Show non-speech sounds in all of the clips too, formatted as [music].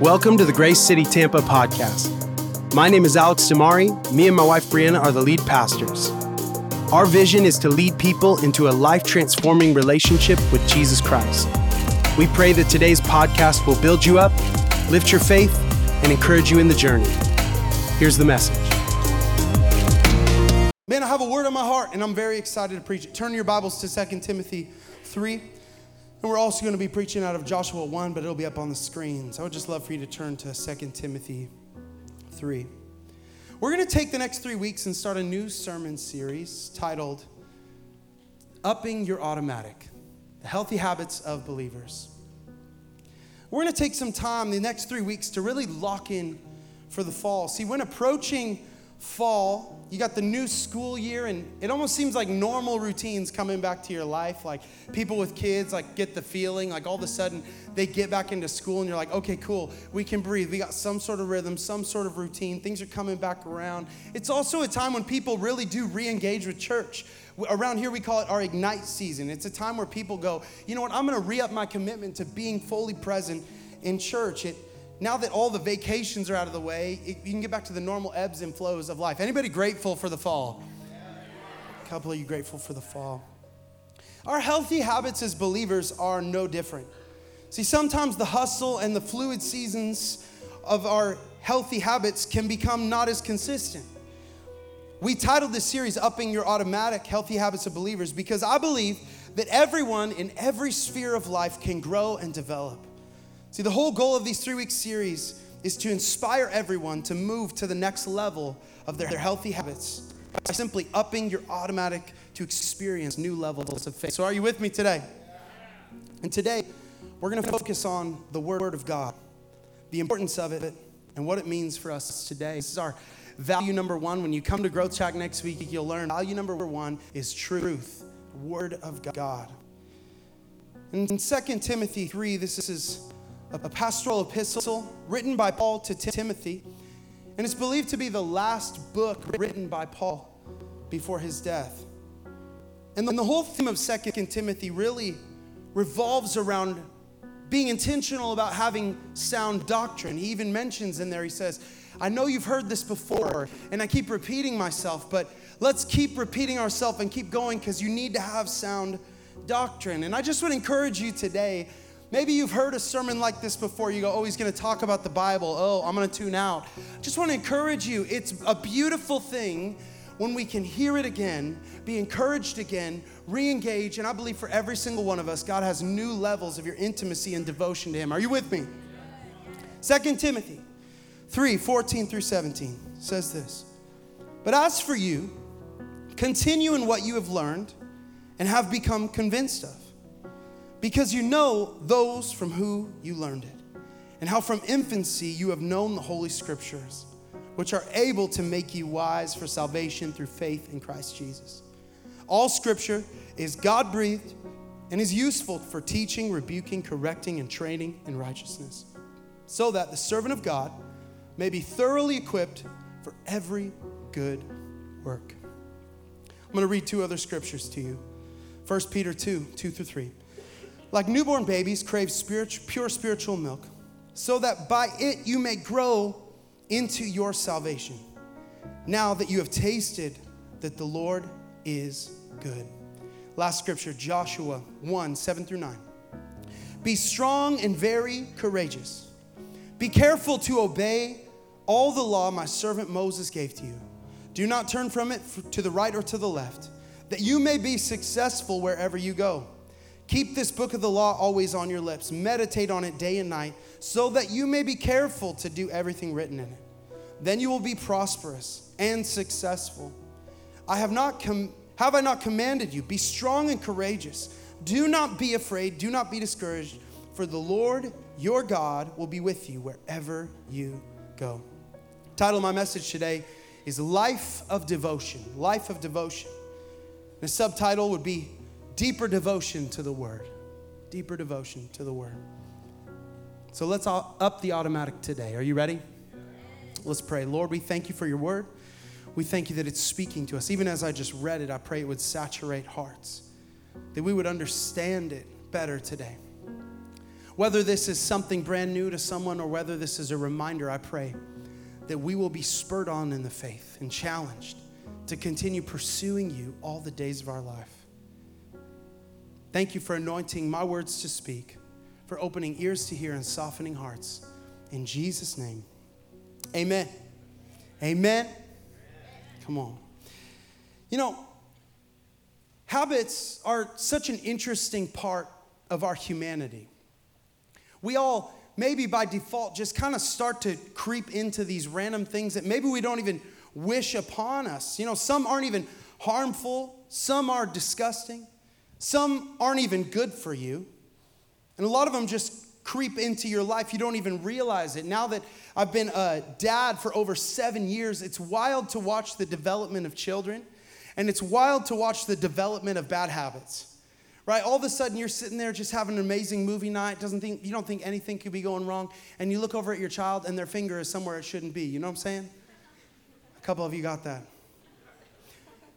Welcome to the Grace City Tampa podcast. My name is Alex DiMare. Me and my wife Brianna are the lead pastors. Our vision is to lead people into a life transforming relationship with Jesus Christ. We pray that today's podcast will build you up, lift your faith, and encourage you in the journey. Here's the message. Man, I have a word on my heart, and I'm very excited to preach it. Turn your Bibles to 2 Timothy 3. And we're also going to be preaching out of Joshua 1, but it'll be up on the screen. So I would just love for you to turn to 2 Timothy 3. We're going to take the next three weeks and start a new sermon series titled Upping Your Automatic The Healthy Habits of Believers. We're going to take some time the next three weeks to really lock in for the fall. See, when approaching fall, you got the new school year, and it almost seems like normal routines coming back to your life. Like people with kids, like get the feeling, like all of a sudden they get back into school, and you're like, okay, cool, we can breathe. We got some sort of rhythm, some sort of routine. Things are coming back around. It's also a time when people really do re engage with church. Around here, we call it our Ignite season. It's a time where people go, you know what, I'm gonna re up my commitment to being fully present in church. It, now that all the vacations are out of the way, it, you can get back to the normal ebbs and flows of life. Anybody grateful for the fall? A couple of you grateful for the fall. Our healthy habits as believers are no different. See, sometimes the hustle and the fluid seasons of our healthy habits can become not as consistent. We titled this series Upping Your Automatic Healthy Habits of Believers because I believe that everyone in every sphere of life can grow and develop. See, the whole goal of these three week series is to inspire everyone to move to the next level of their, healthy habits by simply upping your automatic to experience new levels of faith. So, are you with me today? And today, we're going to focus on the Word of God, the importance of it, and what it means for us today. This is our value number one. When you come to Growth Track next week, you'll learn value number one is truth, Word of God. In 2 Timothy 3, this is a pastoral epistle written by Paul to Timothy, and it's believed to be the last book written by Paul before his death. And the whole theme of 2 Timothy really revolves around being intentional about having sound doctrine. He even mentions in there, he says, I know you've heard this before, and I keep repeating myself, but let's keep repeating ourselves and keep going because you need to have sound doctrine. And I just would encourage you today Maybe you've heard a sermon like this before. You go, oh, he's going to talk about the Bible. Oh, I'm going to tune out. Just want to encourage you. It's a beautiful thing when we can hear it again, be encouraged again, re engage. And I believe for every single one of us, God has new levels of your intimacy and devotion to Him. Are you with me? 2 Timothy 3 14 through 17 says this But as for you, continue in what you have learned and have become convinced of because you know those from who you learned it, and how from infancy you have known the Holy Scriptures, which are able to make you wise for salvation through faith in Christ Jesus. All Scripture is God breathed and is useful for teaching, rebuking, correcting, and training in righteousness, so that the servant of God may be thoroughly equipped for every good work. I'm going to read two other scriptures to you 1 Peter 2 2 through 3. Like newborn babies crave spiritual, pure spiritual milk, so that by it you may grow into your salvation. Now that you have tasted that the Lord is good. Last scripture, Joshua 1 7 through 9. Be strong and very courageous. Be careful to obey all the law my servant Moses gave to you. Do not turn from it to the right or to the left, that you may be successful wherever you go. Keep this book of the law always on your lips. Meditate on it day and night, so that you may be careful to do everything written in it. Then you will be prosperous and successful. I have not com- have I not commanded you? Be strong and courageous. Do not be afraid, do not be discouraged, for the Lord your God will be with you wherever you go. Title of my message today is Life of Devotion. Life of Devotion. The subtitle would be deeper devotion to the word. Deeper devotion to the word. So let's up the automatic today. Are you ready? Let's pray. Lord, we thank you for your word. We thank you that it's speaking to us. Even as I just read it, I pray it would saturate hearts, that we would understand it better today. Whether this is something brand new to someone or whether this is a reminder, I pray that we will be spurred on in the faith and challenged to continue pursuing you all the days of our life. Thank you for anointing my words to speak, for opening ears to hear and softening hearts. In Jesus' name, amen. Amen. Come on. You know, habits are such an interesting part of our humanity. We all, maybe by default, just kind of start to creep into these random things that maybe we don't even wish upon us. You know, some aren't even harmful, some are disgusting, some aren't even good for you. And a lot of them just creep into your life. You don't even realize it. Now that I've been a dad for over seven years, it's wild to watch the development of children, and it's wild to watch the development of bad habits. Right? All of a sudden you're sitting there just having an amazing movie night, doesn't think you don't think anything could be going wrong, and you look over at your child and their finger is somewhere it shouldn't be. You know what I'm saying? A couple of you got that.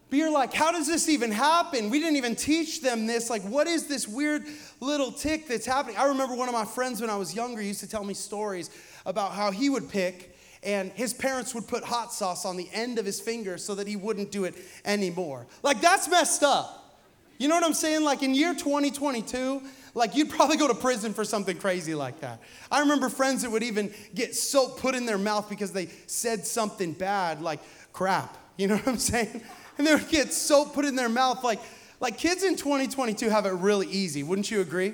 But you're like, how does this even happen? We didn't even teach them this. Like, what is this weird little tick that's happening? I remember one of my friends when I was younger used to tell me stories about how he would pick and his parents would put hot sauce on the end of his finger so that he wouldn't do it anymore. Like, that's messed up. You know what I'm saying? Like, in year 2022, like you'd probably go to prison for something crazy like that. I remember friends that would even get soap put in their mouth because they said something bad, like crap. You know what I'm [laughs] saying? And they would get soap put in their mouth. Like, like kids in 2022 have it really easy. Wouldn't you agree?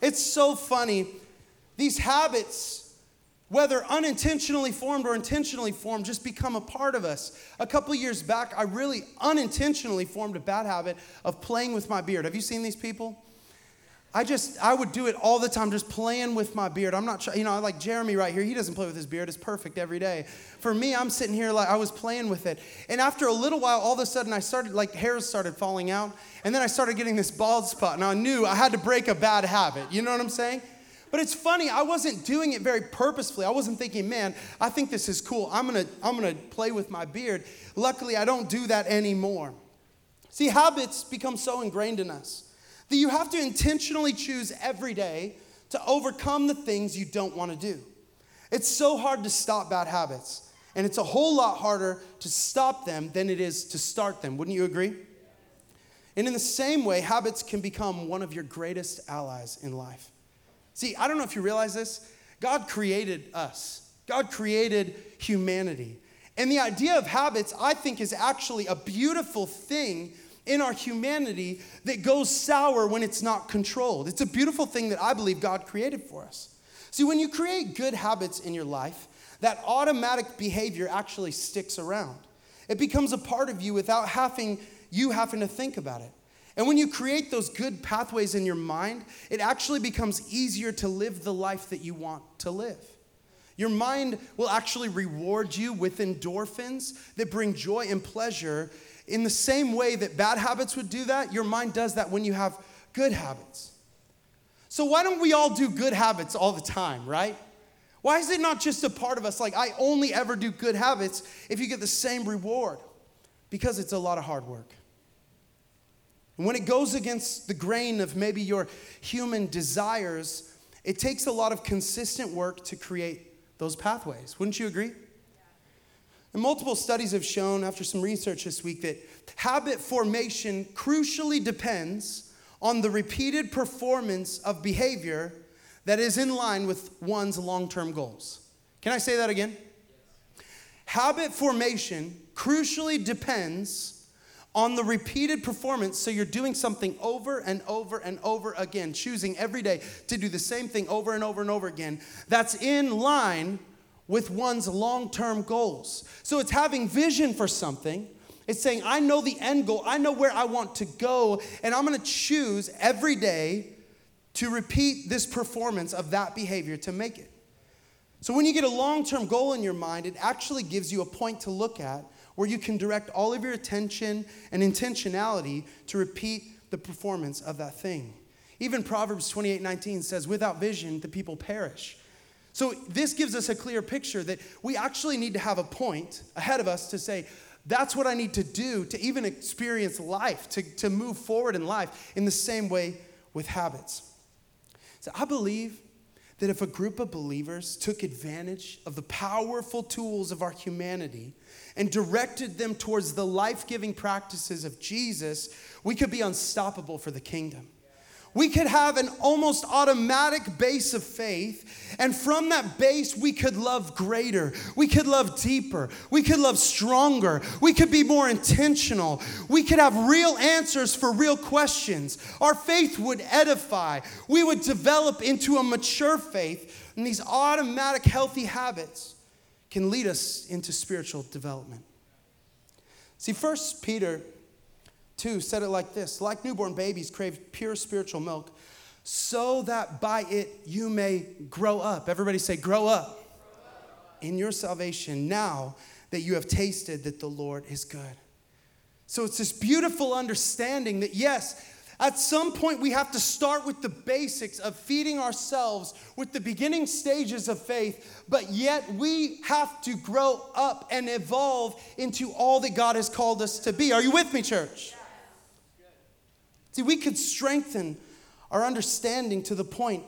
It's so funny. These habits, whether unintentionally formed or intentionally formed, just become a part of us. A couple years back, I really unintentionally formed a bad habit of playing with my beard. Have you seen these people? I just, I would do it all the time, just playing with my beard. I'm not, you know, like Jeremy right here, he doesn't play with his beard. It's perfect every day. For me, I'm sitting here like I was playing with it. And after a little while, all of a sudden, I started, like, hairs started falling out. And then I started getting this bald spot. And I knew I had to break a bad habit. You know what I'm saying? But it's funny, I wasn't doing it very purposefully. I wasn't thinking, man, I think this is cool. I'm gonna, I'm gonna play with my beard. Luckily, I don't do that anymore. See, habits become so ingrained in us that you have to intentionally choose every day to overcome the things you don't want to do. It's so hard to stop bad habits, and it's a whole lot harder to stop them than it is to start them. Wouldn't you agree? And in the same way, habits can become one of your greatest allies in life. See, I don't know if you realize this. God created us, God created humanity. And the idea of habits, I think, is actually a beautiful thing in our humanity that goes sour when it's not controlled. It's a beautiful thing that I believe God created for us. See, when you create good habits in your life, that automatic behavior actually sticks around. It becomes a part of you without having you having to think about it. And when you create those good pathways in your mind, it actually becomes easier to live the life that you want to live. Your mind will actually reward you with endorphins that bring joy and pleasure in the same way that bad habits would do that, your mind does that when you have good habits. So, why don't we all do good habits all the time, right? Why is it not just a part of us? Like, I only ever do good habits if you get the same reward. Because it's a lot of hard work. And when it goes against the grain of maybe your human desires, it takes a lot of consistent work to create those pathways. Wouldn't you agree? And multiple studies have shown, after some research this week, that habit formation crucially depends on the repeated performance of behavior that is in line with one's long term goals. Can I say that again? Habit formation crucially depends on the repeated performance. So you're doing something over and over and over again, choosing every day to do the same thing over and over and over again. That's in line with one's long term goals. So it's having vision for something. It's saying, I know the end goal, I know where I want to go, and I'm gonna choose every day to repeat this performance of that behavior to make it. So when you get a long term goal in your mind, it actually gives you a point to look at where you can direct all of your attention and intentionality to repeat the performance of that thing. Even Proverbs 28 19 says, Without vision, the people perish. So, this gives us a clear picture that we actually need to have a point ahead of us to say, that's what I need to do to even experience life, to, to move forward in life in the same way with habits. So I believe that if a group of believers took advantage of the powerful tools of our humanity and directed them towards the life giving practices of Jesus, we could be unstoppable for the kingdom we could have an almost automatic base of faith. And from that base, we could love greater. We could love deeper. We could love stronger. We could be more intentional. We could have real answers for real questions. Our faith would edify. We would develop into a mature faith. And these automatic healthy habits can lead us into spiritual development. See, First Peter 2 said it like this Like newborn babies crave pure spiritual milk, so that by it you may grow up. Everybody say, grow up in your salvation now that you have tasted that the Lord is good. So it's this beautiful understanding that, yes, at some point, we have to start with the basics of feeding ourselves with the beginning stages of faith, but yet we have to grow up and evolve into all that God has called us to be. Are you with me, church? See, we could strengthen our understanding to the point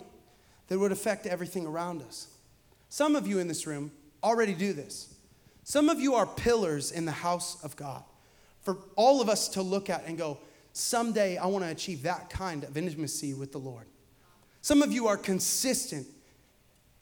that would affect everything around us. Some of you in this room already do this. Some of you are pillars in the house of God. For all of us to look at and go, someday I want to achieve that kind of intimacy with the Lord. Some of you are consistent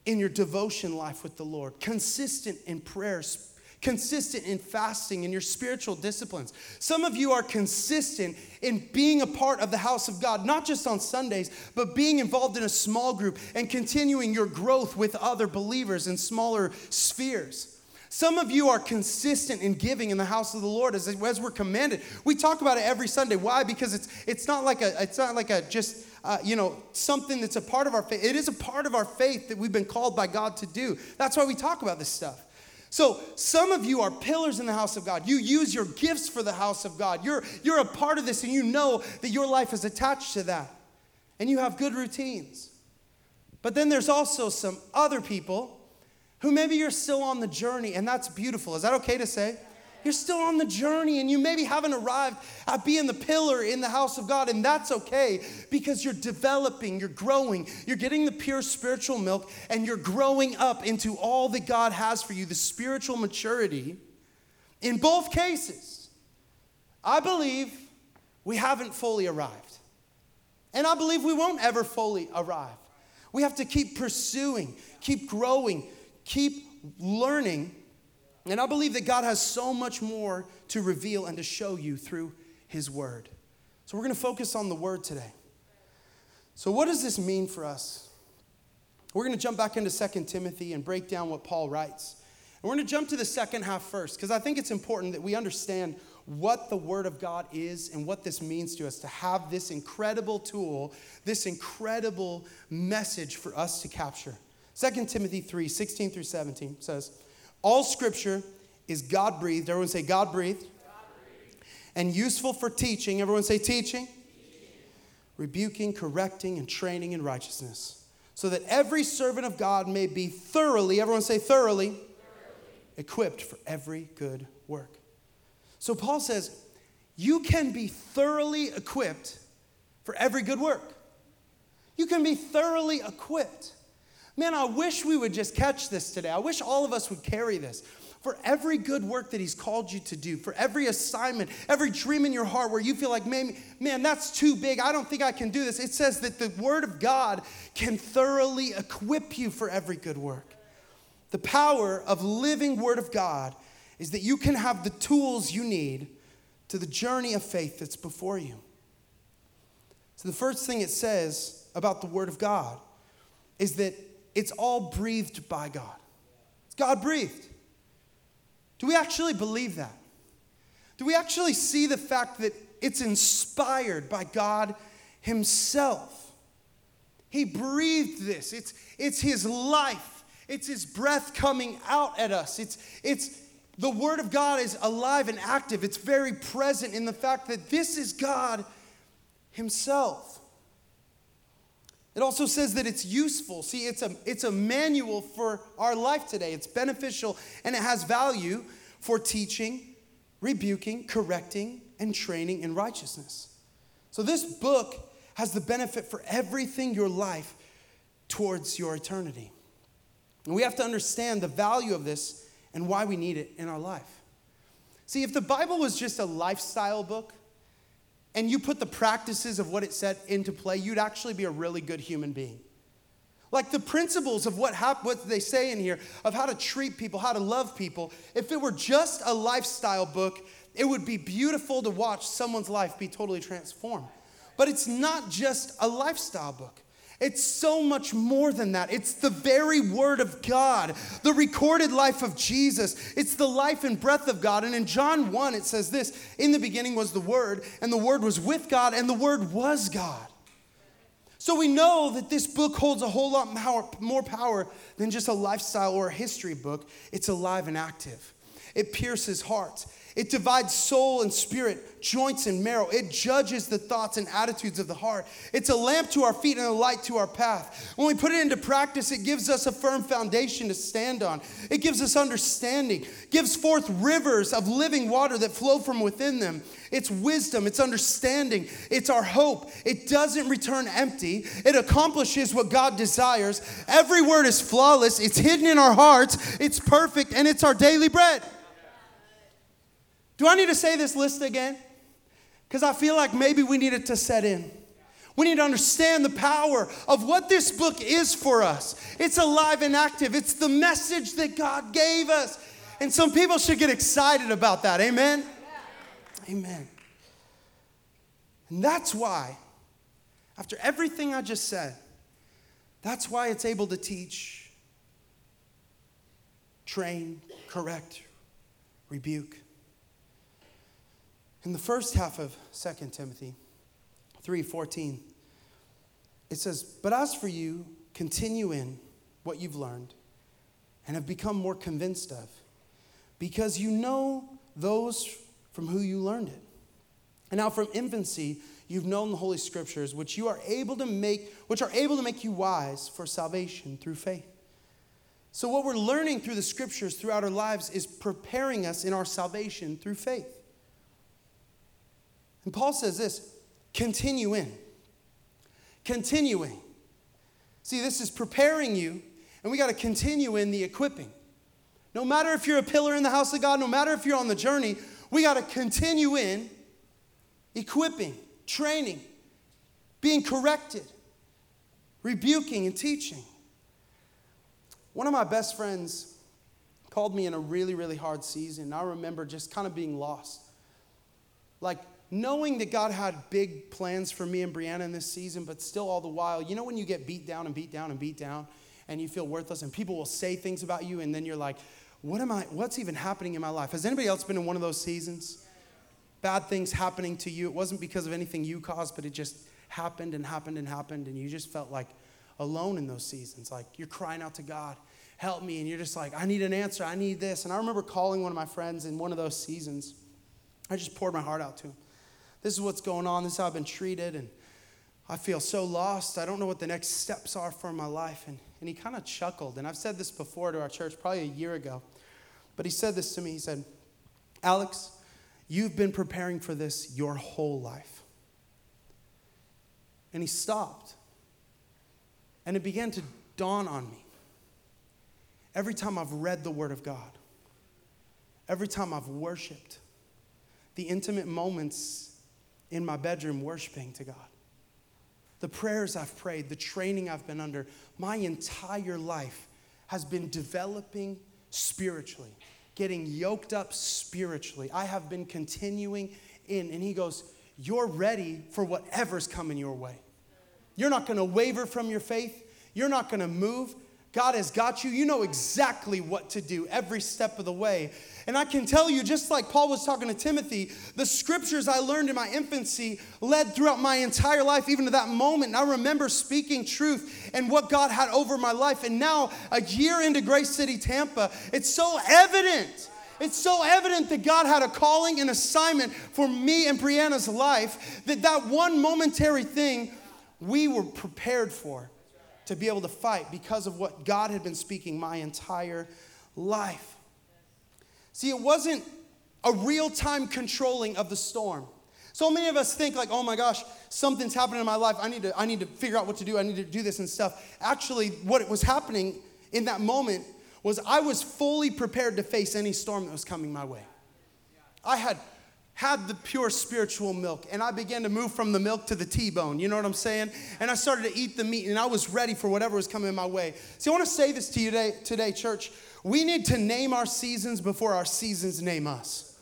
in your devotion life with the Lord, consistent in prayers, consistent in fasting and your spiritual disciplines. Some of you are consistent in being a part of the house of God, not just on Sundays, but being involved in a small group and continuing your growth with other believers in smaller spheres. Some of you are consistent in giving in the house of the Lord as, as we're commanded. We talk about it every Sunday. Why? Because it's it's not like a it's not like a just uh, you know something that's a part of our faith. It is a part of our faith that we've been called by God to do. That's why we talk about this stuff. So some of you are pillars in the house of God. You use your gifts for the house of God. You're, you're a part of this and you know that your life is attached to that. And you have good routines. But then there's also some other people who maybe you're still on the journey, and that's beautiful. Is that okay to say? You're still on the journey and you maybe haven't arrived at being the pillar in the house of God, and that's okay because you're developing, you're growing, you're getting the pure spiritual milk, and you're growing up into all that God has for you, the spiritual maturity. In both cases, I believe we haven't fully arrived. And I believe we won't ever fully arrive. We have to keep pursuing, keep growing, keep learning and I believe that God has so much more to reveal and to show you through His Word. So we're going to focus on the Word today. So, what does this mean for us? We're going to jump back into Second Timothy and break down what Paul writes. And we're going to jump to the second half first because I think it's important that we understand what the Word of God is and what this means to us to have this incredible tool, this incredible message for us to capture. Second Timothy 3 16 through 17 says, all scripture is God breathed. Everyone say God breathed. And useful for teaching. Everyone say teaching. teaching. Rebuking, correcting, and training in righteousness. So that every servant of God may be thoroughly, everyone say thoroughly, thoroughly. equipped for every good work. So Paul says, you can be thoroughly equipped for every good work. You can be thoroughly equipped. Man, I wish we would just catch this today. I wish all of us would carry this. For every good work that He's called you to do, for every assignment, every dream in your heart where you feel like, man, man, that's too big. I don't think I can do this. It says that the Word of God can thoroughly equip you for every good work. The power of living Word of God is that you can have the tools you need to the journey of faith that's before you. So, the first thing it says about the Word of God is that it's all breathed by God. It's God breathed. Do we actually believe that? Do we actually see the fact that it's inspired by God Himself? He breathed this. It's, it's His life. It's His breath coming out at us. It's, it's the Word of God is alive and active. It's very present in the fact that this is God Himself. It also says that it's useful. See, it's a, it's a manual for our life today. It's beneficial and it has value for teaching, rebuking, correcting, and training in righteousness. So, this book has the benefit for everything your life towards your eternity. And we have to understand the value of this and why we need it in our life. See, if the Bible was just a lifestyle book and you put the practices of what it said into play, you'd actually be a really good human being. Like the principles of what, hap- what they say in here, of how to treat people, how to love people, if it were just a lifestyle book, it would be beautiful to watch someone's life be totally transformed. But it's not just a lifestyle book. It's so much more than that. It's the very word of God, the recorded life of Jesus. It's the life and breath of God. And in John 1, it says this In the beginning was the Word, and the Word was with God, and the Word was God. So we know that this book holds a whole lot more power than just a lifestyle or a history book. It's alive and active. It pierces hearts. It divides soul and spirit, joints and marrow. It judges the thoughts and attitudes of the heart. It's a lamp to our feet and a light to our path. When we put it into practice, it gives us a firm foundation to stand on. It gives us understanding, gives forth rivers of living water that flow from within them. It's wisdom, it's understanding, it's our hope. It doesn't return empty, it accomplishes what God desires. Every word is flawless, it's hidden in our hearts, it's perfect, and it's our daily bread. Do I need to say this list again? Because I feel like maybe we need it to set in. We need to understand the power of what this book is for us. It's alive and active, it's the message that God gave us. And some people should get excited about that. Amen? Yeah. Amen. And that's why, after everything I just said, that's why it's able to teach, train, correct, rebuke. In the first half of 2 Timothy 3:14, it says, "But as for you, continue in what you've learned and have become more convinced of, because you know those from who you learned it. And now from infancy you've known the holy scriptures which you are able to make which are able to make you wise for salvation through faith." So what we're learning through the scriptures throughout our lives is preparing us in our salvation through faith. And Paul says this continue in. Continuing. See, this is preparing you, and we got to continue in the equipping. No matter if you're a pillar in the house of God, no matter if you're on the journey, we got to continue in equipping, training, being corrected, rebuking, and teaching. One of my best friends called me in a really, really hard season. I remember just kind of being lost. Like, knowing that God had big plans for me and Brianna in this season, but still all the while, you know, when you get beat down and beat down and beat down and you feel worthless and people will say things about you and then you're like, what am I, what's even happening in my life? Has anybody else been in one of those seasons? Bad things happening to you. It wasn't because of anything you caused, but it just happened and happened and happened and you just felt like alone in those seasons. Like you're crying out to God, help me. And you're just like, I need an answer. I need this. And I remember calling one of my friends in one of those seasons. I just poured my heart out to him this is what's going on, this is how I've been treated, and I feel so lost. I don't know what the next steps are for my life. And, and he kind of chuckled. And I've said this before to our church, probably a year ago. But he said this to me. He said, Alex, you've been preparing for this your whole life. And he stopped. And it began to dawn on me. Every time I've read the Word of God, every time I've worshiped, the intimate moments in my bedroom worshiping to God. The prayers I've prayed, the training I've been under, my entire life has been developing spiritually, getting yoked up spiritually. I have been continuing in. And he goes, You're ready for whatever's coming your way. You're not gonna waver from your faith, you're not gonna move. God has got you. You know exactly what to do every step of the way. And I can tell you, just like Paul was talking to Timothy, the scriptures I learned in my infancy led throughout my entire life, even to that moment. And I remember speaking truth and what God had over my life. And now, a year into Grace City, Tampa, it's so evident. It's so evident that God had a calling and assignment for me and Brianna's life that that one momentary thing we were prepared for to be able to fight because of what God had been speaking my entire life. See, it wasn't a real time controlling of the storm. So many of us think like, oh my gosh, something's happening in my life. I need to, I need to figure out what to do. I need to do this and stuff. Actually, what was happening in that moment was I was fully prepared to face any storm that was coming my way. I had had the pure spiritual milk and I began to move from the milk to the T-bone. You know what I'm saying? And I started to eat the meat and I was ready for whatever was coming my way. See, I want to say this to you today, today church. We need to name our seasons before our seasons name us.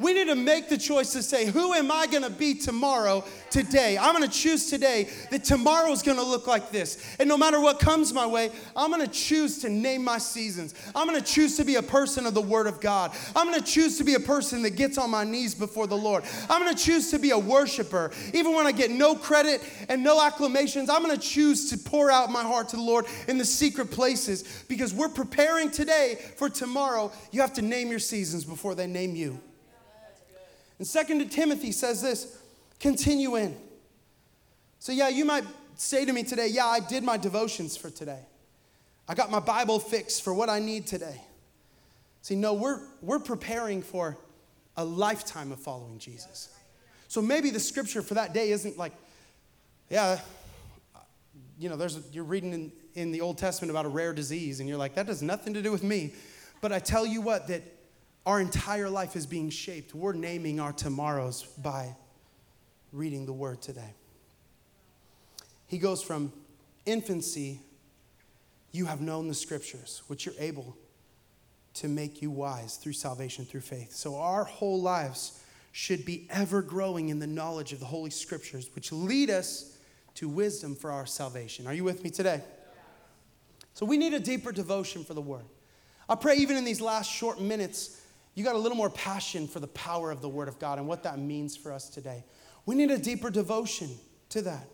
We need to make the choice to say, Who am I gonna be tomorrow, today? I'm gonna choose today that tomorrow's gonna look like this. And no matter what comes my way, I'm gonna choose to name my seasons. I'm gonna choose to be a person of the Word of God. I'm gonna choose to be a person that gets on my knees before the Lord. I'm gonna choose to be a worshiper. Even when I get no credit and no acclamations, I'm gonna choose to pour out my heart to the Lord in the secret places because we're preparing today for tomorrow. You have to name your seasons before they name you. And Second to Timothy says this continue in. So, yeah, you might say to me today, yeah, I did my devotions for today. I got my Bible fixed for what I need today. See, no, we're, we're preparing for a lifetime of following Jesus. So maybe the scripture for that day isn't like, yeah, you know, there's you're reading in, in the Old Testament about a rare disease, and you're like, that has nothing to do with me. But I tell you what, that our entire life is being shaped. We're naming our tomorrows by reading the word today. He goes from infancy, you have known the scriptures, which you're able to make you wise through salvation, through faith. So our whole lives should be ever growing in the knowledge of the Holy Scriptures, which lead us to wisdom for our salvation. Are you with me today? So we need a deeper devotion for the Word. I pray even in these last short minutes you got a little more passion for the power of the Word of God and what that means for us today. We need a deeper devotion to that.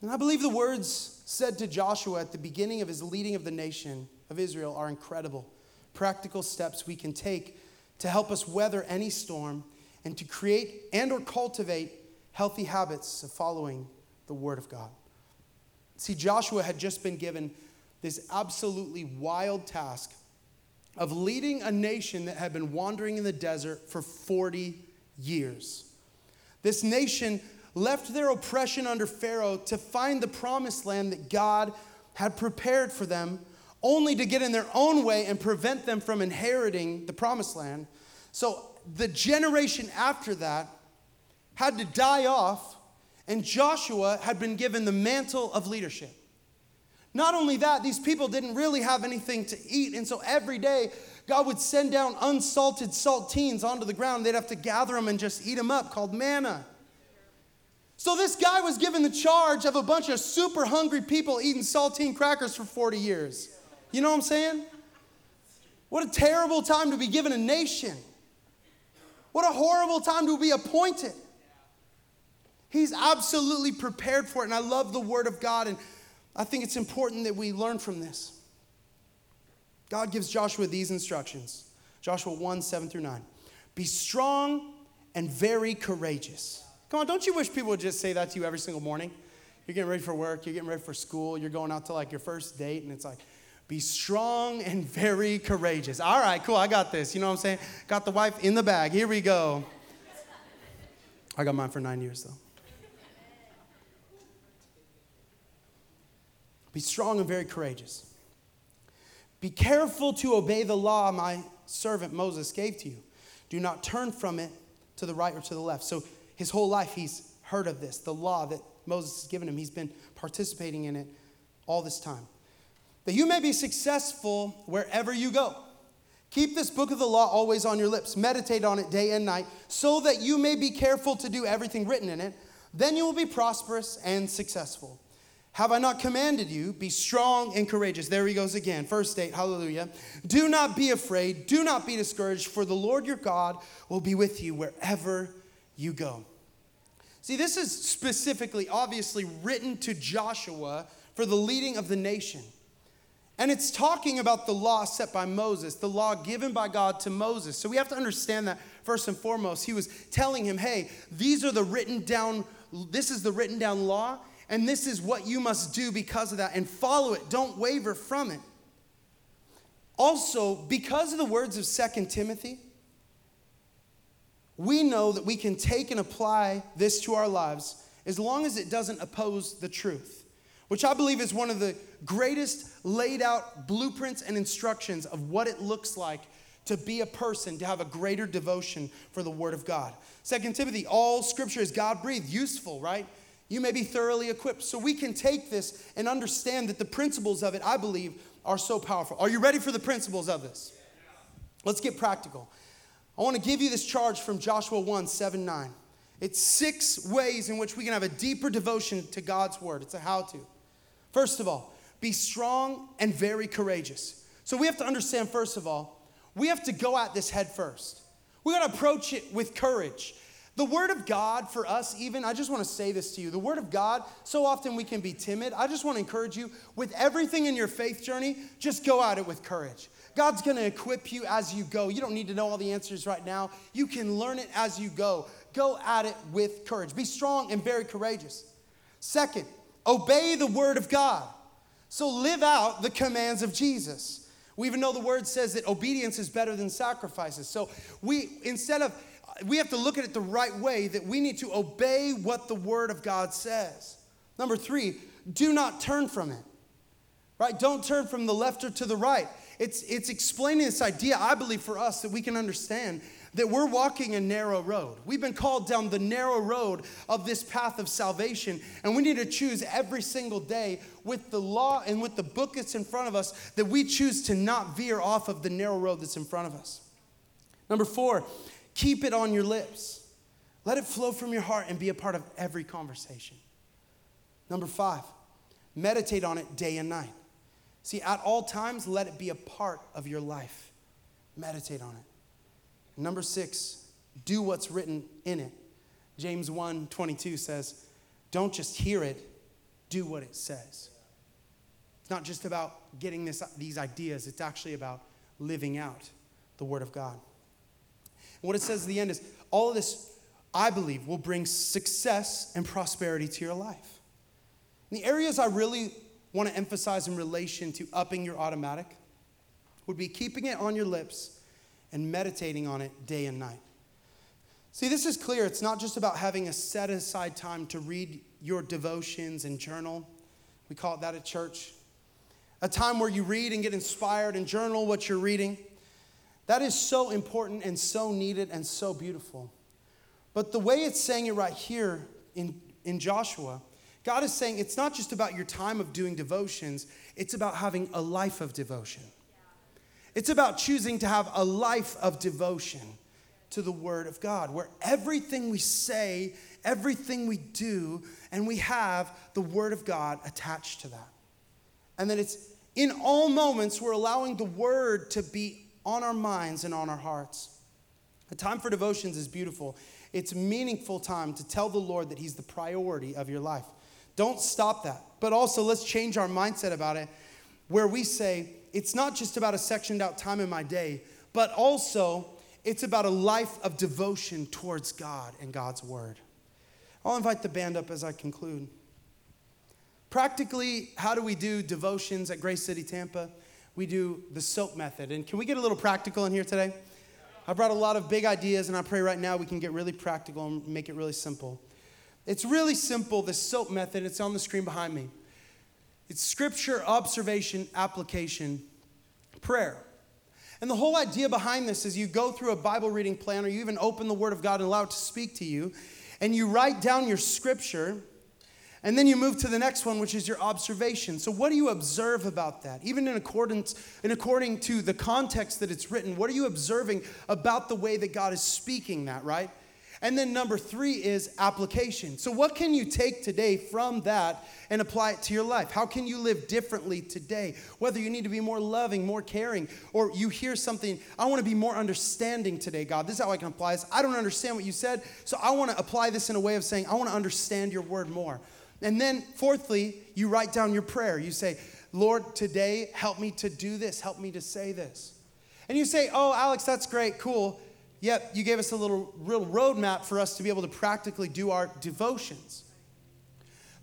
And I believe the words said to Joshua at the beginning of his leading of the nation of Israel are incredible. Practical steps we can take to help us weather any storm and to create and or cultivate healthy habits of following the word of God. See, Joshua had just been given this absolutely wild task of leading a nation that had been wandering in the desert for 40 years. This nation left their oppression under Pharaoh to find the promised land that God had prepared for them, only to get in their own way and prevent them from inheriting the promised land. So the generation after that had to die off, and Joshua had been given the mantle of leadership. Not only that, these people didn't really have anything to eat. And so every day, God would send down unsalted saltines onto the ground. They'd have to gather them and just eat them up, called manna. So this guy was given the charge of a bunch of super hungry people eating saltine crackers for 40 years. You know what I'm saying? What a terrible time to be given a nation. What a horrible time to be appointed. He's absolutely prepared for it. And I love the word of God. And I think it's important that we learn from this. God gives Joshua these instructions Joshua 1 7 through 9. Be strong and very courageous. Come on, don't you wish people would just say that to you every single morning? You're getting ready for work, you're getting ready for school, you're going out to like your first date, and it's like, be strong and [laughs] very courageous. All right, cool, I got this. You know what I'm saying? Got the wife in the bag. Here we go. I got mine for nine years though. Be strong and very courageous. Be careful to obey the law my servant Moses gave to you. Do not turn from it to the right or to the left. So his whole life he's heard of this, the law that Moses has given him. He's been participating in it all this time. That you may be successful wherever you go. Keep this book of the law always on your lips. Meditate on it day and night so that you may be careful to do everything written in it. Then you will be prosperous and successful. Have I not commanded you? Be strong and courageous. There he goes again. First date, hallelujah. Do not be afraid. Do not be discouraged, for the Lord your God will be with you wherever you go. See, this is specifically, obviously, written to Joshua for the leading of the nation. And it's talking about the law set by Moses, the law given by God to Moses. So we have to understand that first and foremost. He was telling him, hey, these are the written down, this is the written down law and this is what you must do because of that, and follow it. Don't waver from it. Also, because of the words of Second Timothy, we know that we can take and apply this to our lives as long as it doesn't oppose the truth, which I believe is one of the greatest laid out blueprints and instructions of what it looks like to be a person, to have a greater devotion for the Word of God. Second Timothy, all scripture is God breathed, useful, right? You may be thoroughly equipped. So we can take this and understand that the principles of it, I believe, are so powerful. Are you ready for the principles of this? Let's get practical. I want to give you this charge from Joshua 1 7 9. It's six ways in which we can have a deeper devotion to God's word. It's a how to. First of all, be strong and very courageous. So we have to understand, first of all, we have to go at this head first. We got to approach it with courage. The Word of God for us, even, I just want to say this to you. The Word of God, so often we can be timid. I just want to encourage you with everything in your faith journey, just go at it with courage. God's going to equip you as you go. You don't need to know all the answers right now. You can learn it as you go. Go at it with courage. Be strong and very courageous. Second, obey the Word of God. So live out the commands of Jesus. We even know the Word says that obedience is better than sacrifices. So we, instead of we have to look at it the right way that we need to obey what the Word of God says. Number three, do not turn from it. Right? Don't turn from the left or to the right. It's, it's explaining this idea, I believe, for us that we can understand that we're walking a narrow road. We've been called down the narrow road of this path of salvation, and we need to choose every single day with the law and with the book that's in front of us that we choose to not veer off of the narrow road that's in front of us. Number four, Keep it on your lips. Let it flow from your heart and be a part of every conversation. Number five, meditate on it day and night. See, at all times, let it be a part of your life. Meditate on it. Number six, do what's written in it. James 1 22 says, Don't just hear it, do what it says. It's not just about getting this, these ideas, it's actually about living out the Word of God. What it says at the end is all of this, I believe, will bring success and prosperity to your life. And the areas I really want to emphasize in relation to upping your automatic would be keeping it on your lips and meditating on it day and night. See, this is clear. It's not just about having a set aside time to read your devotions and journal. We call it that at church. A time where you read and get inspired and journal what you're reading. That is so important and so needed and so beautiful. But the way it's saying it right here in, in Joshua, God is saying it's not just about your time of doing devotions, it's about having a life of devotion. It's about choosing to have a life of devotion to the Word of God, where everything we say, everything we do, and we have the Word of God attached to that. And that it's in all moments, we're allowing the Word to be on our minds and on our hearts. A time for devotions is beautiful. It's a meaningful time to tell the Lord that He's the priority of your life. Don't stop that. But also, let's change our mindset about it where we say, it's not just about a sectioned out time in my day, but also it's about a life of devotion towards God and God's Word. I'll invite the band up as I conclude. Practically, how do we do devotions at Grace City Tampa? We do the SOAP method. And can we get a little practical in here today? I brought a lot of big ideas, and I pray right now we can get really practical and make it really simple. It's really simple, the SOAP method. It's on the screen behind me. It's scripture, observation, application, prayer. And the whole idea behind this is you go through a Bible reading plan, or you even open the Word of God and allow it to speak to you, and you write down your scripture and then you move to the next one, which is your observation. So, what do you observe about that? Even in accordance, in according to the context that it's written, what are you observing about the way that God is speaking that, right? And then number three is application. So, what can you take today from that and apply it to your life? How can you live differently today? Whether you need to be more loving, more caring, or you hear something, I want to be more understanding today, God. This is how I can apply this. I don't understand what you said, so I want to apply this in a way of saying, I want to understand your word more. And then, fourthly, you write down your prayer. You say, Lord, today, help me to do this, help me to say this. And you say, Oh, Alex, that's great, cool. Yep, you gave us a little real roadmap for us to be able to practically do our devotions.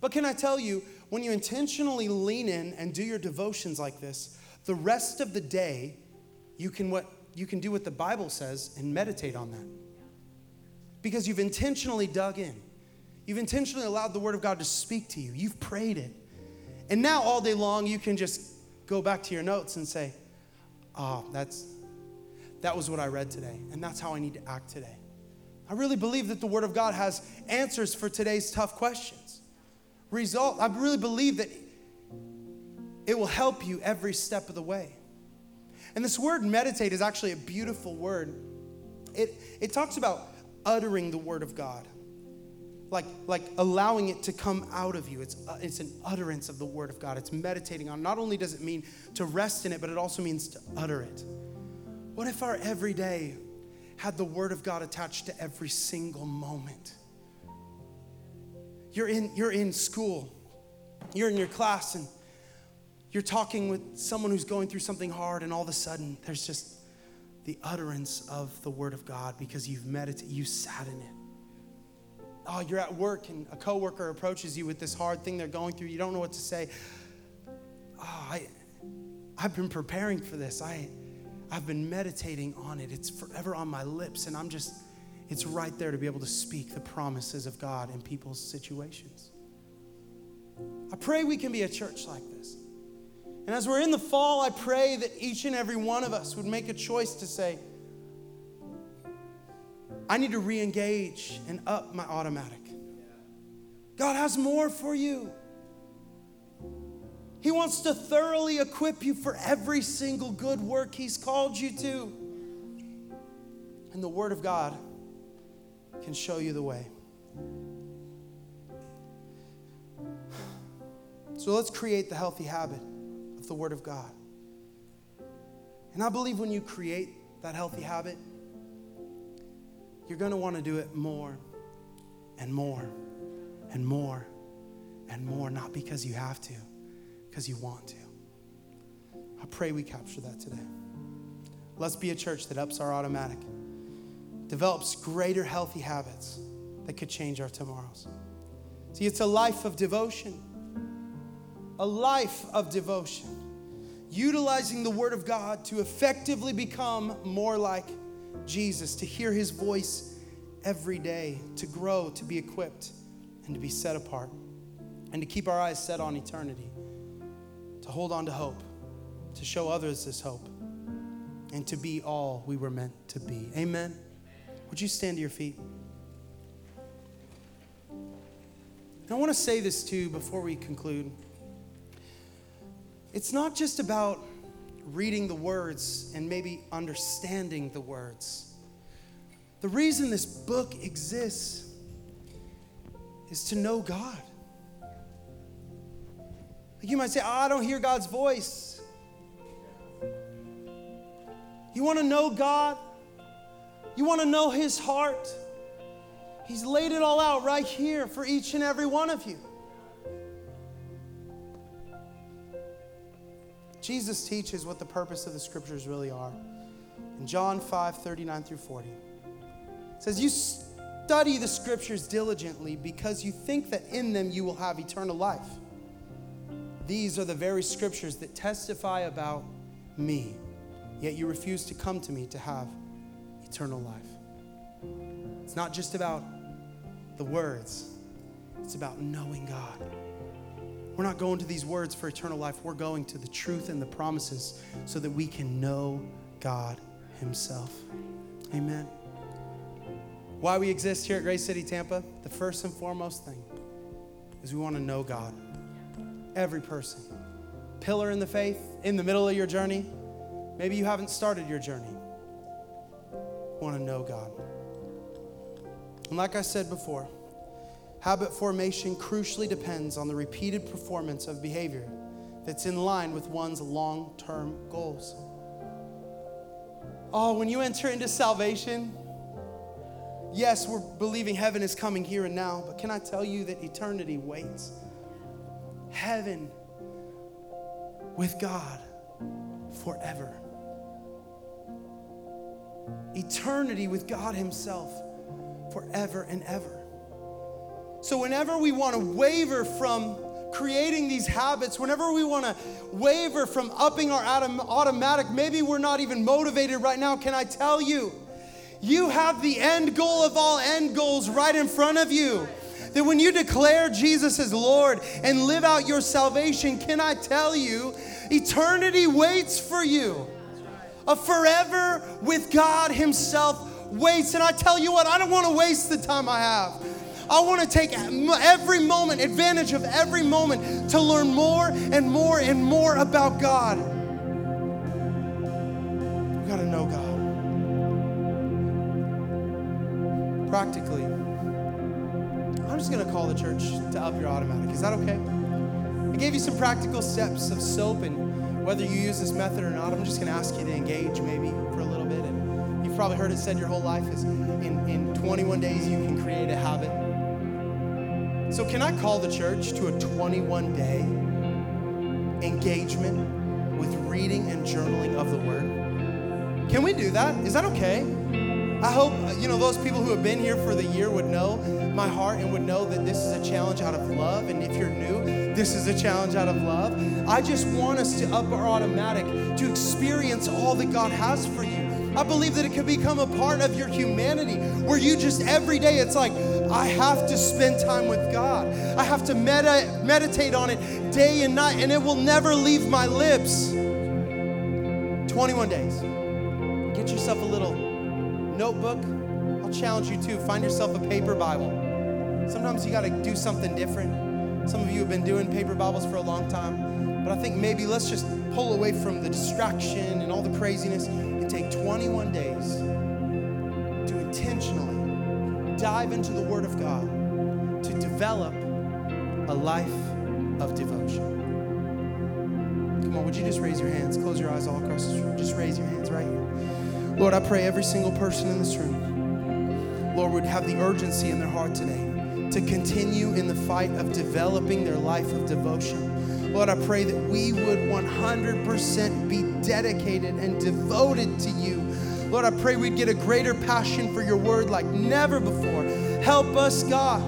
But can I tell you, when you intentionally lean in and do your devotions like this, the rest of the day, you can, what, you can do what the Bible says and meditate on that. because you've intentionally dug in. You've intentionally allowed the Word of God to speak to you. You've prayed it. And now, all day long, you can just go back to your notes and say, Oh, that's, that was what I read today, and that's how I need to act today. I really believe that the Word of God has answers for today's tough questions. Result, I really believe that it will help you every step of the way. And this word meditate is actually a beautiful word. It, it talks about uttering the Word of God like, like allowing it to come out of you. It's, uh, it's an utterance of the Word of God. It's meditating on. Not only does it mean to rest in it, but it also means to utter it. What if our everyday had the Word of God attached to every single moment? You're in, you're in school, you're in your class, and you're talking with someone who's going through something hard, and all of a sudden there's just the utterance of the Word of God because you've meditated, you sat in it oh, you're at work and a coworker approaches you with this hard thing they're going through. You don't know what to say. Oh, I, I've been preparing for this. I, I've been meditating on it. It's forever on my lips, and I'm just, it's right there to be able to speak the promises of God in people's situations. I pray we can be a church like this. And as we're in the fall, I pray that each and every one of us would make a choice to say, I need to re engage and up my automatic. God has more for you. He wants to thoroughly equip you for every single good work He's called you to. And the Word of God can show you the way. So let's create the healthy habit of the Word of God. And I believe when you create that healthy habit, you're going to want to do it more and more and more and more, not because you have to, because you want to. I pray we capture that today. Let's be a church that ups our automatic, develops greater healthy habits that could change our tomorrows. See, it's a life of devotion, a life of devotion, utilizing the Word of God to effectively become more like Jesus, to hear his voice every day, to grow, to be equipped, and to be set apart, and to keep our eyes set on eternity, to hold on to hope, to show others this hope, and to be all we were meant to be. Amen. Would you stand to your feet? And I want to say this too before we conclude. It's not just about reading the words and maybe understanding the words. The reason this book exists is to know God. You might say, oh, I don't hear God's voice. You want to know God? You want to know His heart? He's laid it all out right here for each and every one of you. Jesus teaches what the purpose of the scriptures really are. In John 5 39 through 40, it says, You study the scriptures diligently because you think that in them you will have eternal life. These are the very scriptures that testify about me, yet you refuse to come to me to have eternal life. It's not just about the words, it's about knowing God. We're not going to these words for eternal life. We're going to the truth and the promises so that we can know God Himself. Amen. Why we exist here at Grace City Tampa, the first and foremost thing is we want to know God. Every person. Pillar in the faith, in the middle of your journey. Maybe you haven't started your journey. want to know God. And like I said before, Habit formation crucially depends on the repeated performance of behavior that's in line with one's long term goals. Oh, when you enter into salvation, yes, we're believing heaven is coming here and now, but can I tell you that eternity waits? Heaven with God forever. Eternity with God Himself forever and ever. So, whenever we want to waver from creating these habits, whenever we want to waver from upping our automatic, maybe we're not even motivated right now, can I tell you? You have the end goal of all end goals right in front of you. That when you declare Jesus as Lord and live out your salvation, can I tell you, eternity waits for you. A forever with God Himself waits. And I tell you what, I don't want to waste the time I have. I want to take every moment, advantage of every moment to learn more and more and more about God. We got to know God. Practically, I'm just going to call the church to up your automatic. Is that okay? I gave you some practical steps of soap, and whether you use this method or not, I'm just going to ask you to engage maybe for a little bit. And you've probably heard it said your whole life is in, in 21 days you can create a habit. So, can I call the church to a 21 day engagement with reading and journaling of the Word? Can we do that? Is that okay? I hope, you know, those people who have been here for the year would know my heart and would know that this is a challenge out of love. And if you're new, this is a challenge out of love. I just want us to up our automatic to experience all that God has for you. I believe that it could become a part of your humanity where you just every day, it's like, I have to spend time with God. I have to med- meditate on it day and night, and it will never leave my lips. 21 days. Get yourself a little notebook. I'll challenge you too. Find yourself a paper Bible. Sometimes you got to do something different. Some of you have been doing paper Bibles for a long time, but I think maybe let's just pull away from the distraction and all the craziness and take 21 days to intentionally dive into the Word of God to develop a life of devotion. Come on, would you just raise your hands? Close your eyes all across this room. Just raise your hands right here. Lord, I pray every single person in this room, Lord, would have the urgency in their heart today to continue in the fight of developing their life of devotion. Lord, I pray that we would 100% be dedicated and devoted to you Lord, I pray we'd get a greater passion for your word like never before. Help us, God,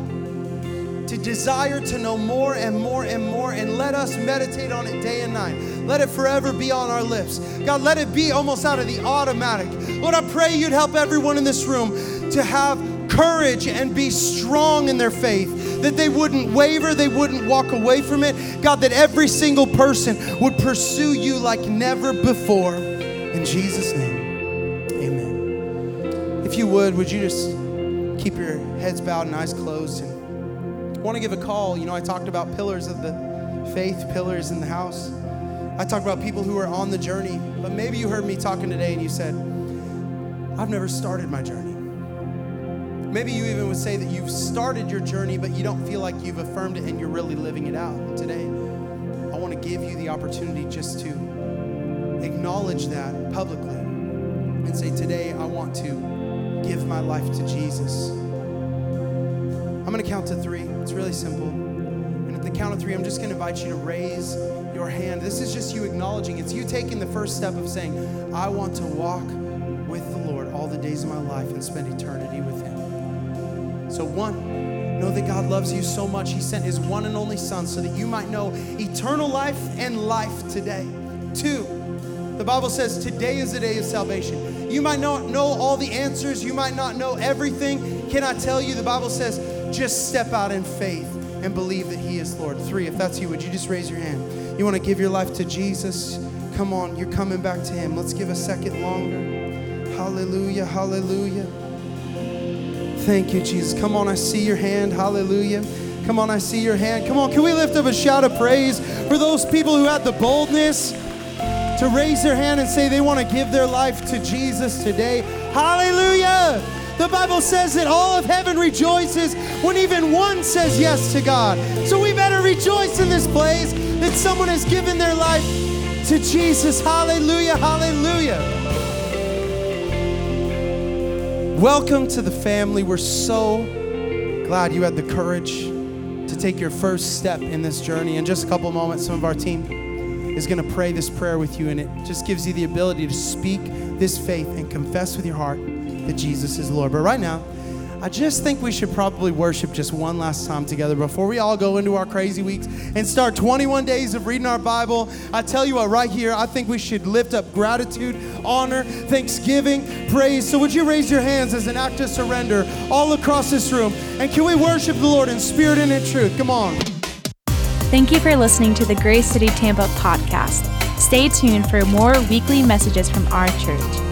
to desire to know more and more and more, and let us meditate on it day and night. Let it forever be on our lips. God, let it be almost out of the automatic. Lord, I pray you'd help everyone in this room to have courage and be strong in their faith, that they wouldn't waver, they wouldn't walk away from it. God, that every single person would pursue you like never before. In Jesus' name. Would, would you just keep your heads bowed and eyes closed? And I want to give a call. You know, I talked about pillars of the faith, pillars in the house. I talked about people who are on the journey, but maybe you heard me talking today and you said, I've never started my journey. Maybe you even would say that you've started your journey, but you don't feel like you've affirmed it and you're really living it out. Today, I want to give you the opportunity just to acknowledge that publicly and say, Today, I want to give my life to Jesus. I'm going to count to three. It's really simple. And at the count of three, I'm just going to invite you to raise your hand. This is just you acknowledging. It's you taking the first step of saying, I want to walk with the Lord all the days of my life and spend eternity with Him. So, one, know that God loves you so much, He sent His one and only Son so that you might know eternal life and life today. Two, the Bible says today is the day of salvation. You might not know all the answers, you might not know everything. Can I tell you, the Bible says, just step out in faith and believe that He is Lord. Three, if that's you, would you just raise your hand? You want to give your life to Jesus? Come on, you're coming back to Him. Let's give a second longer. Hallelujah, hallelujah. Thank you, Jesus. Come on, I see your hand. Hallelujah. Come on, I see your hand. Come on, can we lift up a shout of praise for those people who had the boldness? To raise their hand and say they want to give their life to Jesus today. Hallelujah! The Bible says that all of heaven rejoices when even one says yes to God. So we better rejoice in this place that someone has given their life to Jesus. Hallelujah, hallelujah. Welcome to the family. We're so glad you had the courage to take your first step in this journey. In just a couple moments, some of our team is going to pray this prayer with you, and it just gives you the ability to speak this faith and confess with your heart that Jesus is Lord. But right now, I just think we should probably worship just one last time together before we all go into our crazy weeks and start 21 days of reading our Bible. I tell you what, right here, I think we should lift up gratitude, honor, thanksgiving, praise. So, would you raise your hands as an act of surrender all across this room? And can we worship the Lord in spirit and in truth? Come on. Thank you for listening to the Grace City Tampa podcast. Stay tuned for more weekly messages from our church.